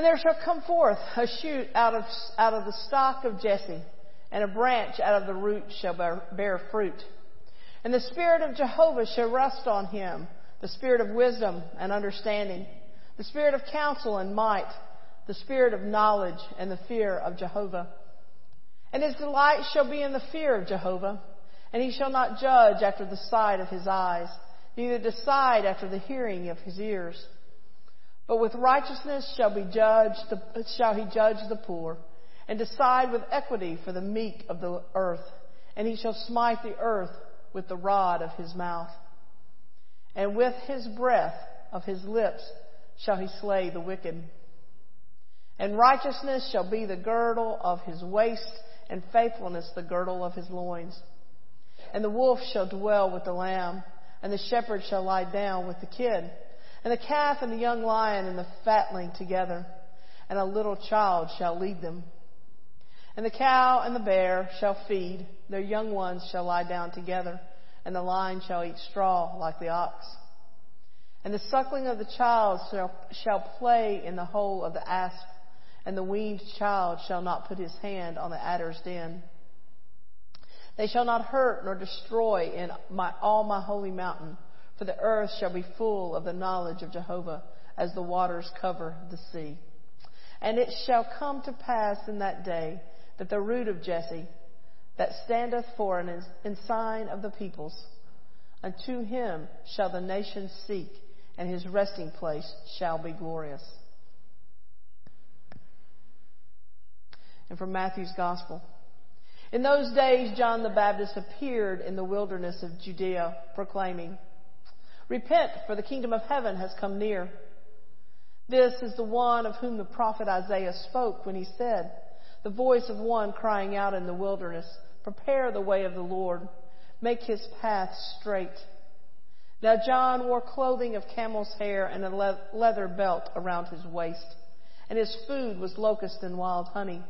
And there shall come forth a shoot out of, out of the stock of Jesse, and a branch out of the root shall bear, bear fruit. And the Spirit of Jehovah shall rest on him, the Spirit of wisdom and understanding, the Spirit of counsel and might, the Spirit of knowledge and the fear of Jehovah. And his delight shall be in the fear of Jehovah, and he shall not judge after the sight of his eyes, neither decide after the hearing of his ears. But with righteousness shall be judged, the, shall he judge the poor, and decide with equity for the meek of the earth. And he shall smite the earth with the rod of his mouth. And with his breath of his lips shall he slay the wicked. And righteousness shall be the girdle of his waist, and faithfulness the girdle of his loins. And the wolf shall dwell with the lamb, and the shepherd shall lie down with the kid, and the calf and the young lion and the fatling together, and a little child shall lead them. And the cow and the bear shall feed, their young ones shall lie down together, and the lion shall eat straw like the ox. And the suckling of the child shall, shall play in the hole of the asp, and the weaned child shall not put his hand on the adder's den. They shall not hurt nor destroy in my, all my holy mountain, for the earth shall be full of the knowledge of Jehovah as the waters cover the sea. And it shall come to pass in that day that the root of Jesse, that standeth for an ensign of the peoples, unto him shall the nations seek, and his resting place shall be glorious. And from Matthew's Gospel. In those days, John the Baptist appeared in the wilderness of Judea, proclaiming, Repent, for the kingdom of heaven has come near. This is the one of whom the prophet Isaiah spoke when he said, The voice of one crying out in the wilderness, Prepare the way of the Lord, make his path straight. Now John wore clothing of camel's hair and a leather belt around his waist, and his food was locust and wild honey.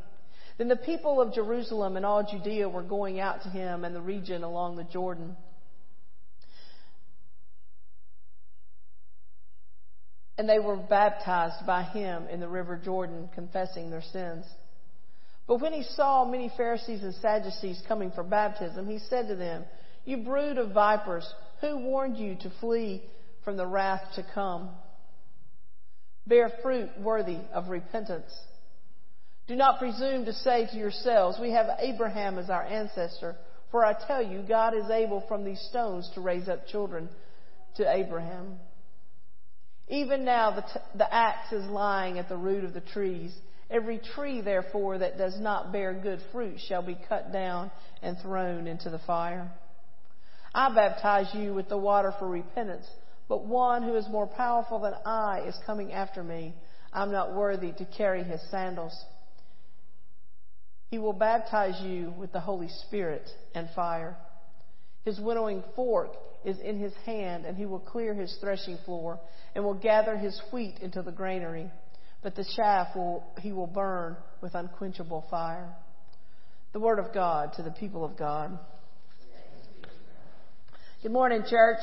Then the people of Jerusalem and all Judea were going out to him and the region along the Jordan. And they were baptized by him in the river Jordan, confessing their sins. But when he saw many Pharisees and Sadducees coming for baptism, he said to them, You brood of vipers, who warned you to flee from the wrath to come? Bear fruit worthy of repentance. Do not presume to say to yourselves, We have Abraham as our ancestor. For I tell you, God is able from these stones to raise up children to Abraham. Even now the, t- the axe is lying at the root of the trees. Every tree, therefore, that does not bear good fruit shall be cut down and thrown into the fire. I baptize you with the water for repentance, but one who is more powerful than I is coming after me. I'm not worthy to carry his sandals. He will baptize you with the Holy Spirit and fire. His winnowing fork is in his hand, and he will clear his threshing floor and will gather his wheat into the granary. But the chaff will, he will burn with unquenchable fire. The word of God to the people of God. Good morning, church.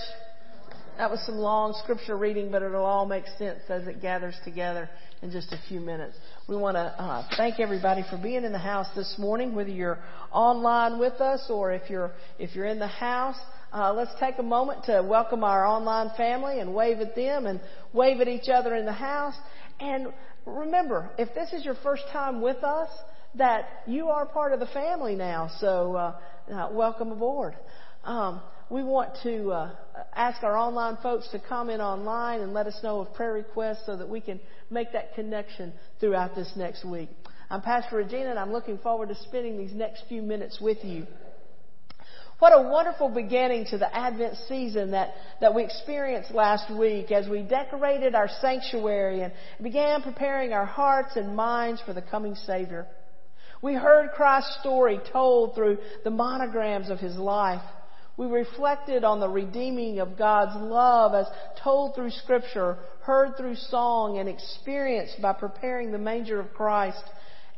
That was some long scripture reading, but it'll all make sense as it gathers together in just a few minutes. We want to uh, thank everybody for being in the house this morning, whether you're online with us or if you're if you're in the house. Uh, let's take a moment to welcome our online family and wave at them and wave at each other in the house. And remember, if this is your first time with us, that you are part of the family now. So uh, uh welcome aboard. Um, we want to uh, ask our online folks to comment online and let us know of prayer requests so that we can make that connection throughout this next week. I'm Pastor Regina and I'm looking forward to spending these next few minutes with you. What a wonderful beginning to the Advent season that, that we experienced last week as we decorated our sanctuary and began preparing our hearts and minds for the coming Savior. We heard Christ's story told through the monograms of His life. We reflected on the redeeming of God's love as told through scripture, heard through song, and experienced by preparing the manger of Christ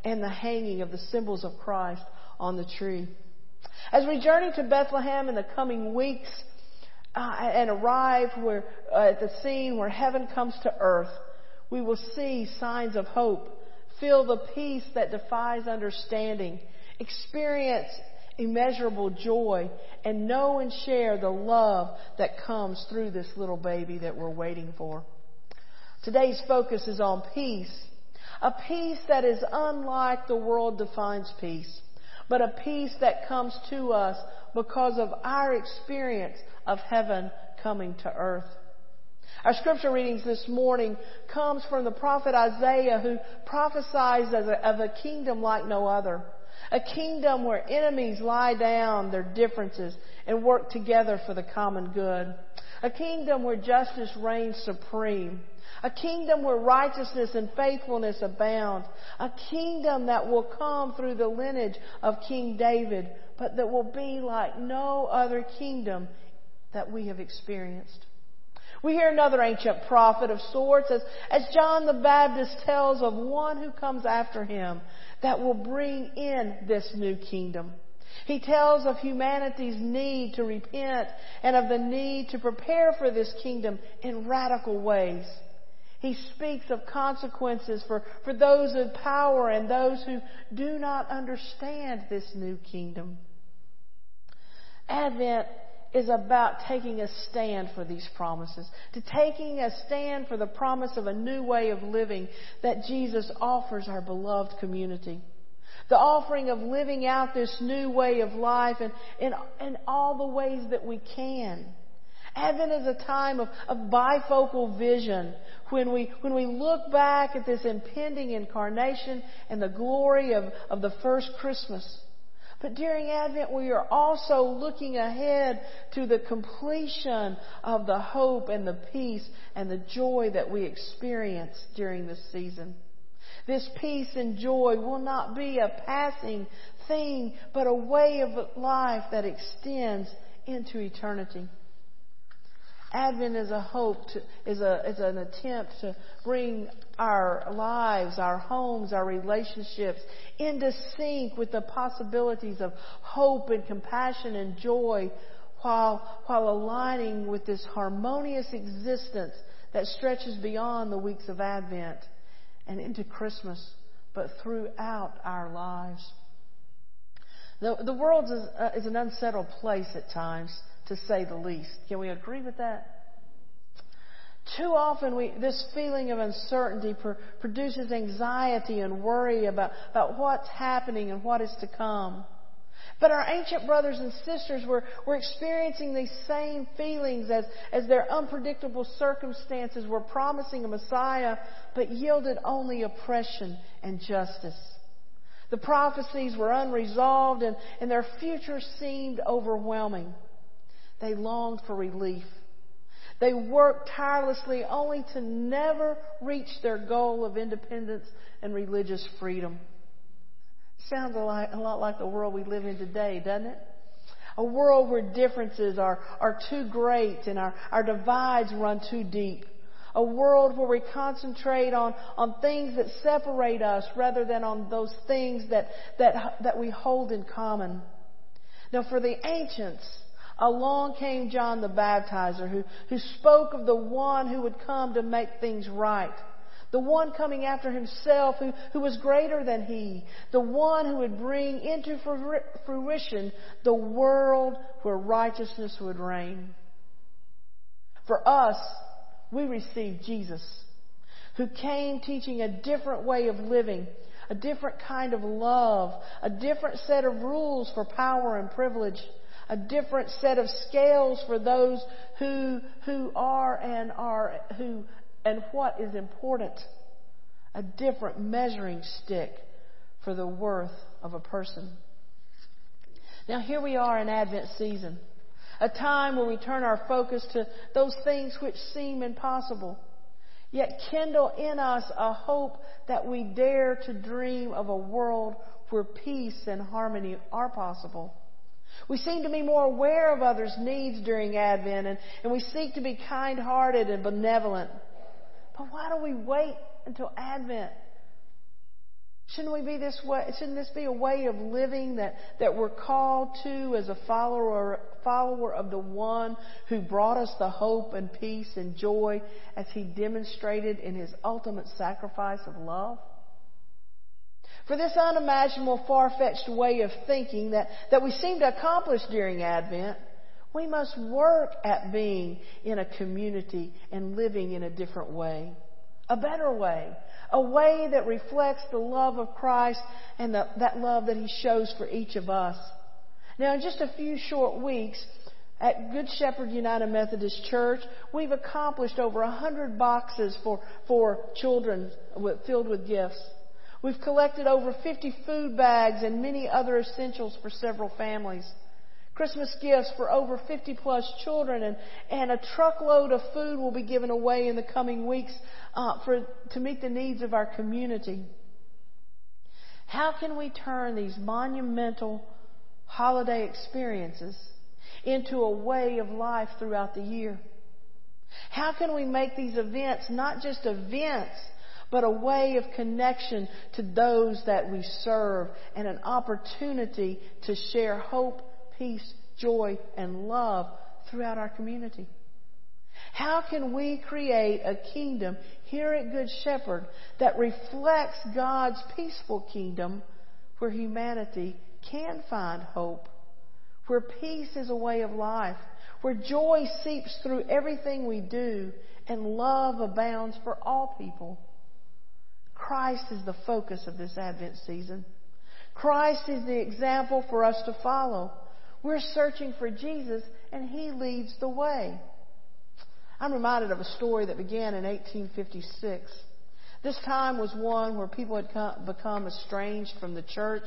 and the hanging of the symbols of Christ on the tree. As we journey to Bethlehem in the coming weeks uh, and arrive where, uh, at the scene where heaven comes to earth, we will see signs of hope, feel the peace that defies understanding, experience immeasurable joy, and know and share the love that comes through this little baby that we're waiting for. Today's focus is on peace. A peace that is unlike the world defines peace, but a peace that comes to us because of our experience of heaven coming to earth. Our scripture readings this morning comes from the prophet Isaiah who prophesies of a, kingdom like no other. A kingdom where enemies lie down their differences and work together for the common good. A kingdom where justice reigns supreme. A kingdom where righteousness and faithfulness abound. A kingdom that will come through the lineage of King David, but that will be like no other kingdom that we have experienced. We hear another ancient prophet of sorts as, as John the Baptist tells of one who comes after him that will bring in this new kingdom. He tells of humanity's need to repent and of the need to prepare for this kingdom in radical ways. He speaks of consequences for, for those in power and those who do not understand this new kingdom. Advent is about taking a stand for these promises, to taking a stand for the promise of a new way of living that Jesus offers our beloved community. The offering of living out this new way of life and in, in all the ways that we can. Advent is a time of, of bifocal vision when we, when we look back at this impending incarnation and the glory of, of the first Christmas but during Advent, we are also looking ahead to the completion of the hope and the peace and the joy that we experience during this season. This peace and joy will not be a passing thing, but a way of life that extends into eternity. Advent is a hope, to, is, a, is an attempt to bring our lives, our homes, our relationships into sync with the possibilities of hope and compassion and joy while, while aligning with this harmonious existence that stretches beyond the weeks of Advent and into Christmas, but throughout our lives. The, the world is, uh, is an unsettled place at times to say the least. Can we agree with that? Too often, we, this feeling of uncertainty pr- produces anxiety and worry about, about what's happening and what is to come. But our ancient brothers and sisters were, were experiencing these same feelings as, as their unpredictable circumstances were promising a Messiah, but yielded only oppression and justice. The prophecies were unresolved and, and their future seemed overwhelming. They longed for relief. They worked tirelessly only to never reach their goal of independence and religious freedom. Sounds a lot, a lot like the world we live in today, doesn't it? A world where differences are, are too great and our, our divides run too deep. A world where we concentrate on, on things that separate us rather than on those things that, that, that we hold in common. Now for the ancients, along came John the Baptizer who, who spoke of the one who would come to make things right. The one coming after himself who, who was greater than he. The one who would bring into fruition the world where righteousness would reign. For us, we received Jesus, who came teaching a different way of living, a different kind of love, a different set of rules for power and privilege a different set of scales for those who, who are and are, who, and what is important. A different measuring stick for the worth of a person. Now here we are in Advent season. A time where we turn our focus to those things which seem impossible. Yet kindle in us a hope that we dare to dream of a world where peace and harmony are possible. We seem to be more aware of others' needs during Advent and, and we seek to be kind hearted and benevolent. But why do we wait until Advent? Shouldn't we be this way? Shouldn't this be a way of living that, that we're called to as a follower, follower of the one who brought us the hope and peace and joy as he demonstrated in his ultimate sacrifice of love? For this unimaginable, far-fetched way of thinking that, that we seem to accomplish during Advent, we must work at being in a community and living in a different way. A better way, a way that reflects the love of Christ and the, that love that He shows for each of us. Now, in just a few short weeks, at Good Shepherd United Methodist Church, we've accomplished over a hundred boxes for, for children with, filled with gifts. We've collected over 50 food bags and many other essentials for several families. Christmas gifts for over 50 plus children and, and a truckload of food will be given away in the coming weeks uh, for, to meet the needs of our community. How can we turn these monumental holiday experiences into a way of life throughout the year? How can we make these events not just events, but a way of connection to those that we serve and an opportunity to share hope, peace, joy, and love throughout our community? How can we create a kingdom here at Good Shepherd that reflects God's peaceful kingdom where humanity can find hope, where peace is a way of life, where joy seeps through everything we do, and love abounds for all people? Christ is the focus of this Advent season. Christ is the example for us to follow. We're searching for Jesus, and He leads the way. I'm reminded of a story that began in 1856. This time was one where people had come, become estranged from the church,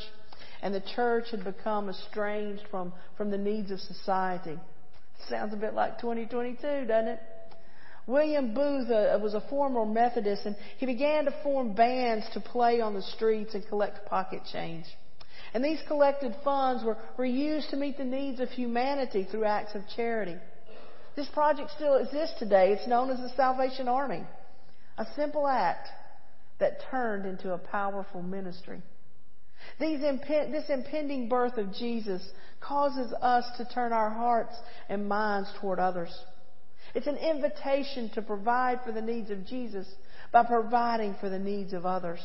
and the church had become estranged from, from the needs of society. Sounds a bit like 2022, doesn't it? William Booth uh, was a former Methodist, and he began to form bands to play on the streets and collect pocket change. And these collected funds were, were used to meet the needs of humanity through acts of charity. This project still exists today. It's known as the Salvation Army. A simple act that turned into a powerful ministry. Imp- this impending birth of Jesus causes us to turn our hearts and minds toward others. It's an invitation to provide for the needs of Jesus by providing for the needs of others.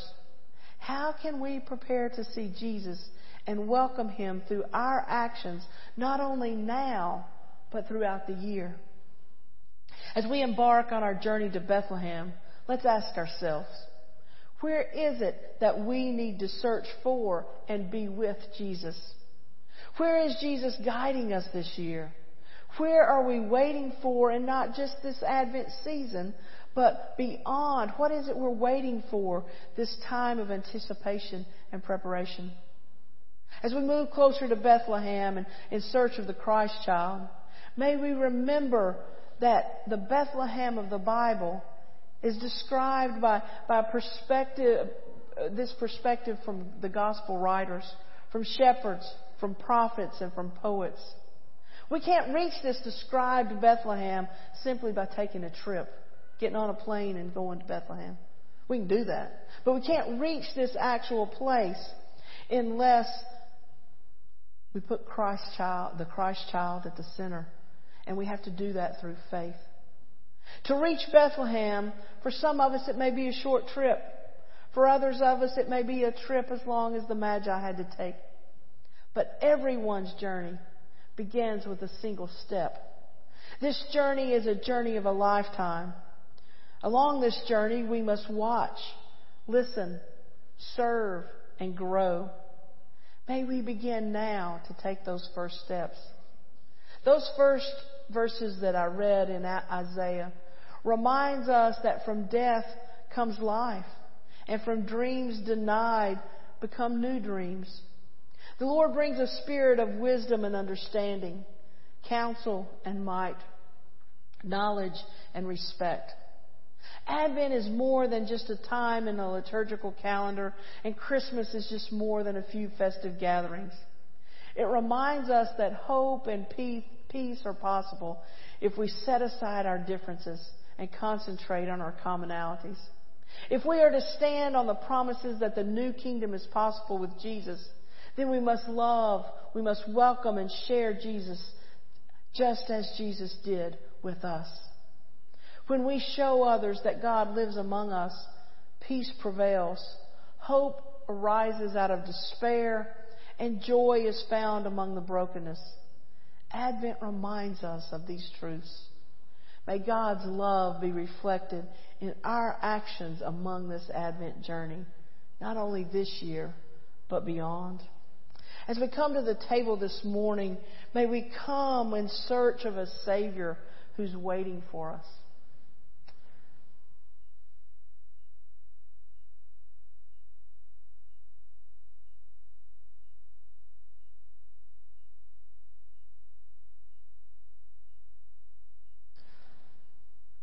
How can we prepare to see Jesus and welcome Him through our actions, not only now, but throughout the year. As we embark on our journey to Bethlehem, let's ask ourselves, where is it that we need to search for and be with Jesus? Where is Jesus guiding us this year? Where are we waiting for, and not just this Advent season, but beyond? What is it we're waiting for this time of anticipation and preparation? As we move closer to Bethlehem and in search of the Christ child, May we remember that the Bethlehem of the Bible is described by, by perspective, this perspective from the gospel writers, from shepherds, from prophets, and from poets. We can't reach this described Bethlehem simply by taking a trip, getting on a plane and going to Bethlehem. We can do that. But we can't reach this actual place unless we put Christ child, the Christ child at the center and we have to do that through faith. To reach Bethlehem, for some of us it may be a short trip. For others of us it may be a trip as long as the Magi had to take. But everyone's journey begins with a single step. This journey is a journey of a lifetime. Along this journey, we must watch, listen, serve, and grow. May we begin now to take those first steps. Those first verses that I read in Isaiah reminds us that from death comes life, and from dreams denied become new dreams. The Lord brings a spirit of wisdom and understanding, counsel and might, knowledge and respect. Advent is more than just a time in a liturgical calendar, and Christmas is just more than a few festive gatherings. It reminds us that hope and peace are possible if we set aside our differences and concentrate on our commonalities. If we are to stand on the promises that the new kingdom is possible with Jesus, then we must love, we must welcome and share Jesus just as Jesus did with us. When we show others that God lives among us, peace prevails, hope arises out of despair, and joy is found among the brokenness. Advent reminds us of these truths. May God's love be reflected in our actions among this Advent journey, not only this year, but beyond. As we come to the table this morning, may we come in search of a Savior who's waiting for us.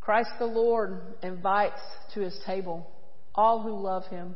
Christ the Lord invites to his table all who love him,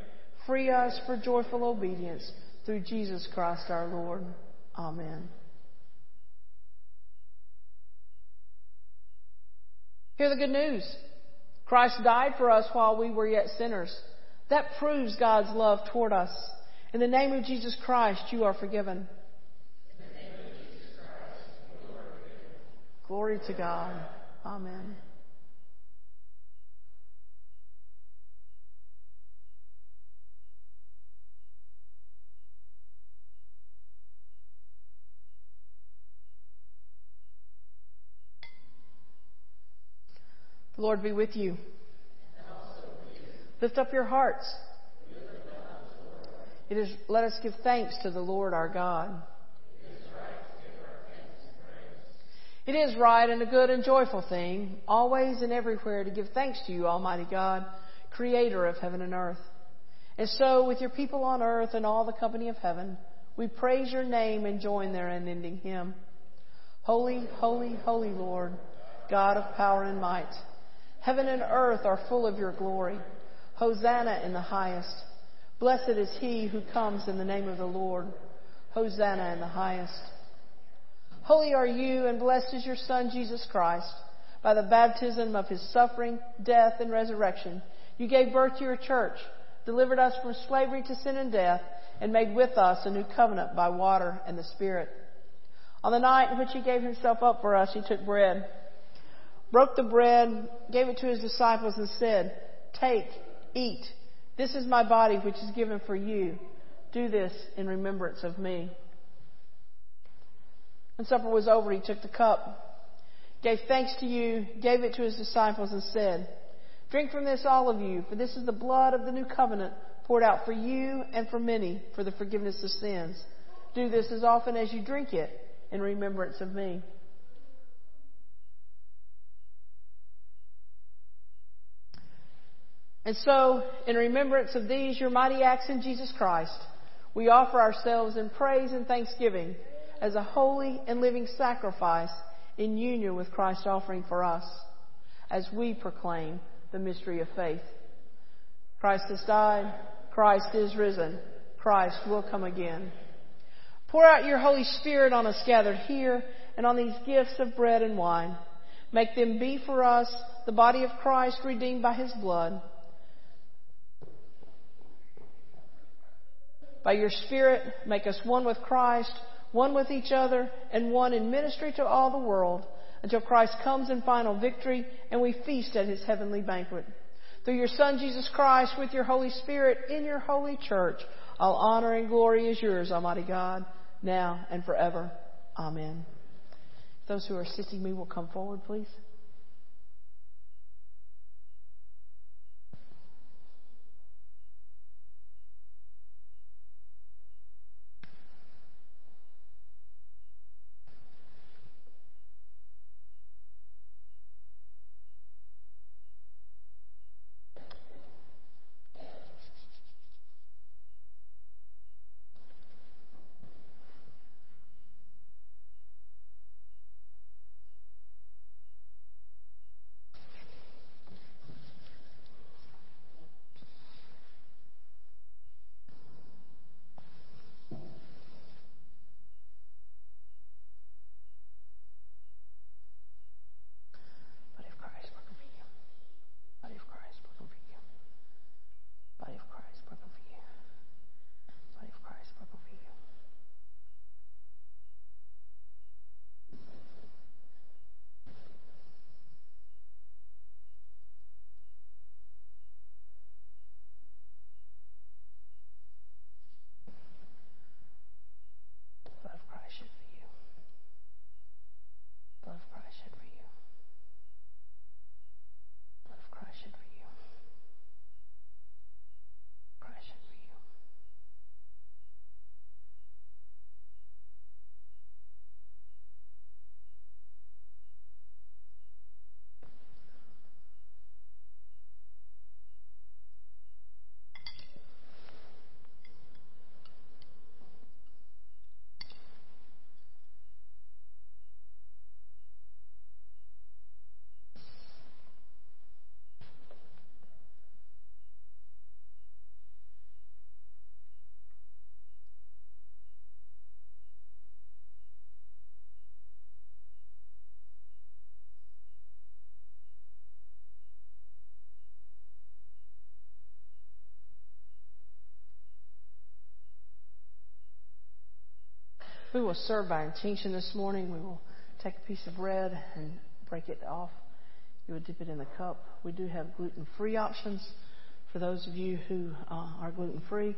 Free us for joyful obedience through Jesus Christ our Lord. Amen. Hear the good news. Christ died for us while we were yet sinners. That proves God's love toward us. In the name of Jesus Christ, you are forgiven. Glory to God. Amen. The Lord be with you. Lift up your hearts. It is, let us give thanks to the Lord our God. It is right and a good and joyful thing, always and everywhere, to give thanks to you, Almighty God, Creator of heaven and earth. And so, with your people on earth and all the company of heaven, we praise your name and join their unending hymn. Holy, holy, holy Lord, God of power and might. Heaven and earth are full of your glory. Hosanna in the highest. Blessed is he who comes in the name of the Lord. Hosanna in the highest. Holy are you, and blessed is your Son, Jesus Christ. By the baptism of his suffering, death, and resurrection, you gave birth to your church, delivered us from slavery to sin and death, and made with us a new covenant by water and the Spirit. On the night in which he gave himself up for us, he took bread, broke the bread, gave it to his disciples, and said, Take, eat. This is my body, which is given for you. Do this in remembrance of me. When supper was over, he took the cup, gave thanks to you, gave it to his disciples, and said, Drink from this, all of you, for this is the blood of the new covenant poured out for you and for many for the forgiveness of sins. Do this as often as you drink it in remembrance of me. And so, in remembrance of these, your mighty acts in Jesus Christ, we offer ourselves in praise and thanksgiving as a holy and living sacrifice in union with Christ's offering for us as we proclaim the mystery of faith. Christ has died. Christ is risen. Christ will come again. Pour out your Holy Spirit on us gathered here and on these gifts of bread and wine. Make them be for us the body of Christ redeemed by his blood. By your Spirit, make us one with Christ one with each other, and one in ministry to all the world, until Christ comes in final victory and we feast at his heavenly banquet. Through your Son, Jesus Christ, with your Holy Spirit in your holy church, all honor and glory is yours, Almighty God, now and forever. Amen. Those who are assisting me will come forward, please. We will serve by intinction this morning. We will take a piece of bread and break it off. You would dip it in the cup. We do have gluten free options for those of you who uh, are gluten free,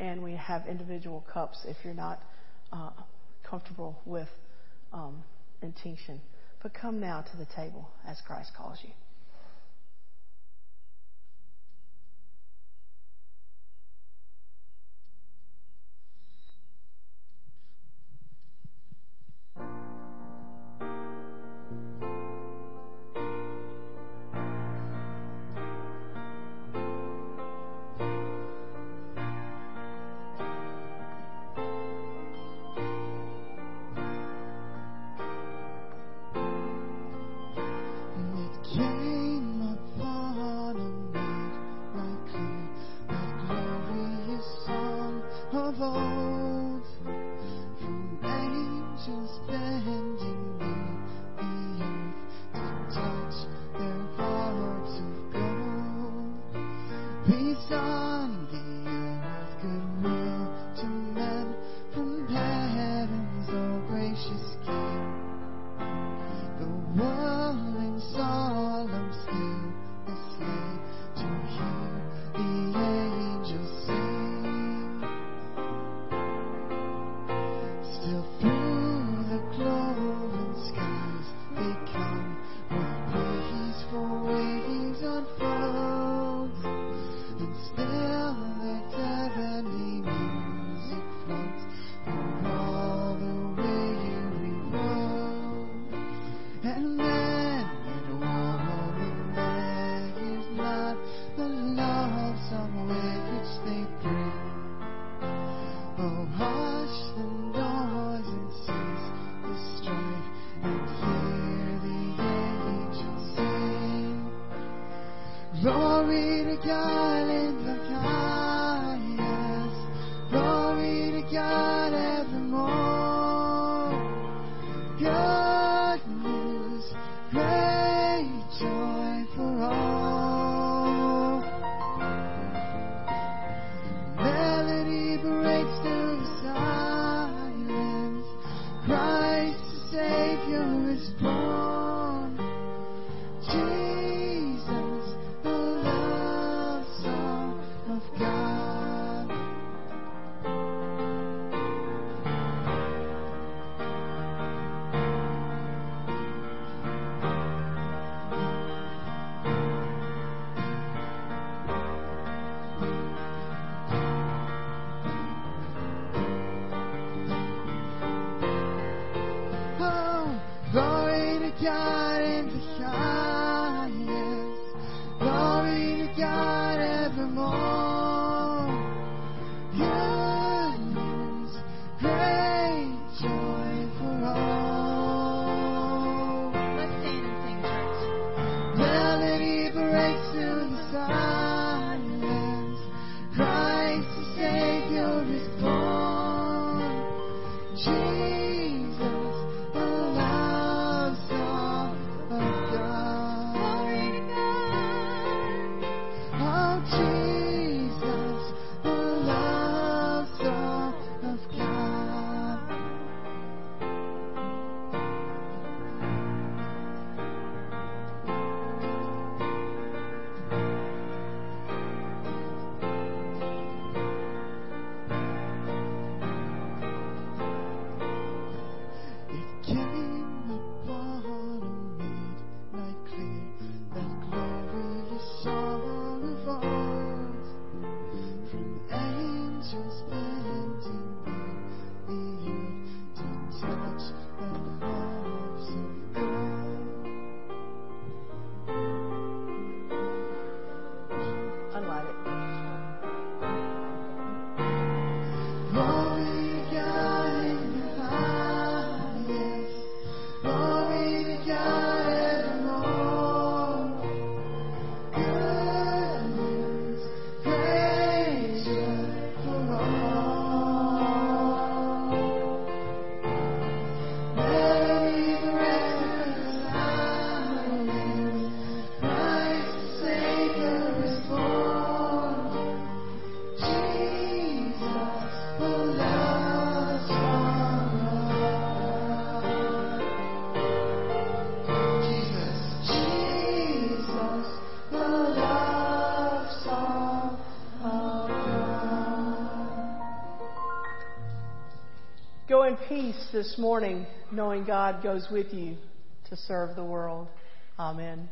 and we have individual cups if you're not uh, comfortable with um, intinction. But come now to the table as Christ calls you. peace on Glory to God. Peace this morning, knowing God goes with you to serve the world. Amen.